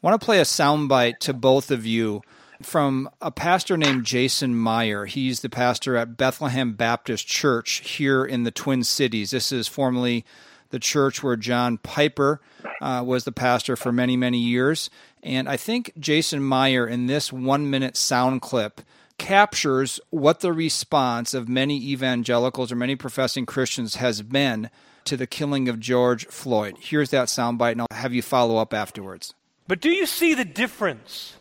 I want to play a soundbite to both of you from a pastor named Jason Meyer. He's the pastor at Bethlehem Baptist Church here in the Twin Cities. This is formerly the church where John Piper uh, was the pastor for many, many years. And I think Jason Meyer, in this one minute sound clip, captures what the response of many evangelicals or many professing Christians has been to the killing of George Floyd. Here's that soundbite, and I'll have you follow up afterwards. But do you see the difference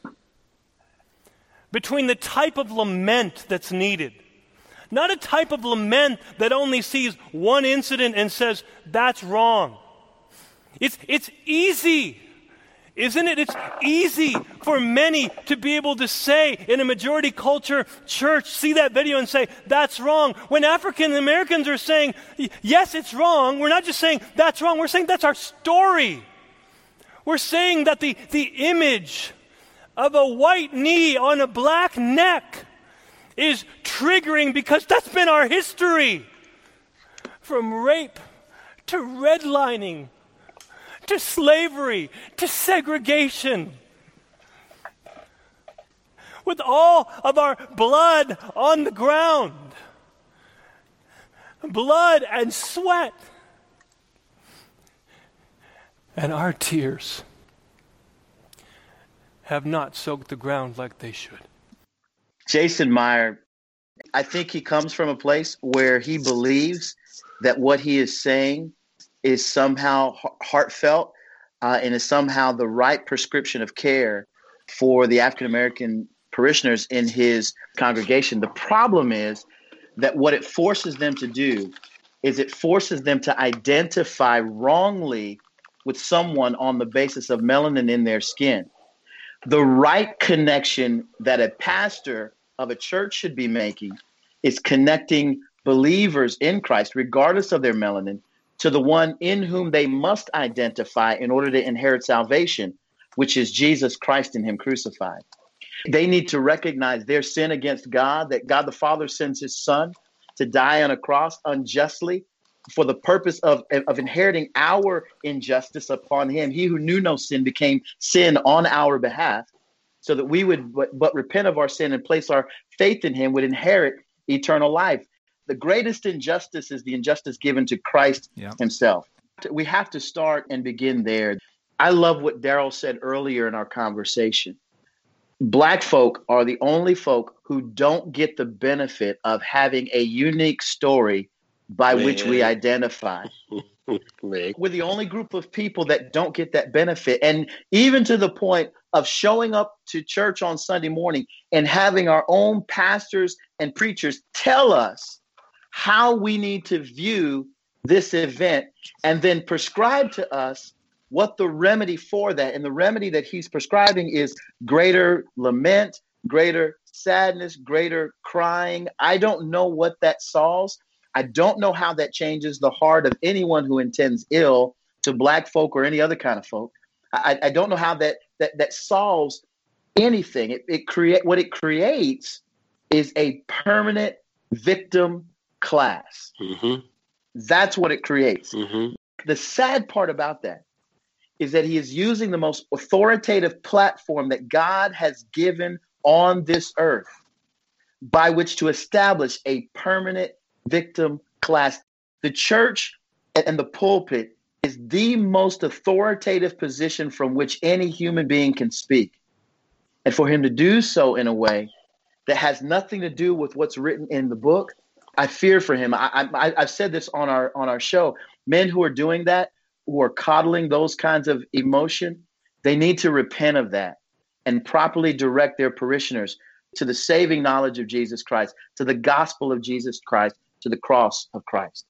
between the type of lament that's needed? Not a type of lament that only sees one incident and says, that's wrong. It's, it's easy isn't it? It's easy for many to be able to say in a majority culture church, see that video and say, that's wrong. When African Americans are saying, yes, it's wrong, we're not just saying that's wrong, we're saying that's our story. We're saying that the, the image of a white knee on a black neck is triggering because that's been our history. From rape to redlining to slavery, to segregation. With all of our blood on the ground, blood and sweat, and our tears have not soaked the ground like they should. Jason Meyer, I think he comes from a place where he believes that what he is saying is somehow heartfelt uh, and is somehow the right prescription of care for the African American parishioners in his congregation. The problem is that what it forces them to do is it forces them to identify wrongly with someone on the basis of melanin in their skin. The right connection that a pastor of a church should be making is connecting believers in Christ, regardless of their melanin, to the one in whom they must identify in order to inherit salvation, which is Jesus Christ and Him crucified. They need to recognize their sin against God, that God the Father sends His Son to die on a cross unjustly for the purpose of, of inheriting our injustice upon Him. He who knew no sin became sin on our behalf so that we would but, but repent of our sin and place our faith in Him, would inherit eternal life the greatest injustice is the injustice given to Christ yeah. himself. We have to start and begin there. I love what Daryl said earlier in our conversation. Black folk are the only folk who don't get the benefit of having a unique story by Man. which we identify. We're the only group of people that don't get that benefit. And even to the point of showing up to church on Sunday morning and having our own pastors and preachers tell us how we need to view this event and then prescribe to us what the remedy for that. And the remedy that he's prescribing is greater lament, greater sadness, greater crying. I don't know what that solves. I don't know how that changes the heart of anyone who intends ill to black folk or any other kind of folk. I, I don't know how that that that solves anything. It, it create what it creates is a permanent victim class. Mm-hmm. That's what it creates. Mm-hmm. The sad part about that is that he is using the most authoritative platform that God has given on this earth by which to establish a permanent victim class. The church and the pulpit is the most authoritative position from which any human being can speak. And for him to do so in a way that has nothing to do with what's written in the book, I fear for him. I, I, I've said this on our on our show. Men who are doing that, who are coddling those kinds of emotion, they need to repent of that and properly direct their parishioners to the saving knowledge of Jesus Christ, to the gospel of Jesus Christ, to the cross of Christ.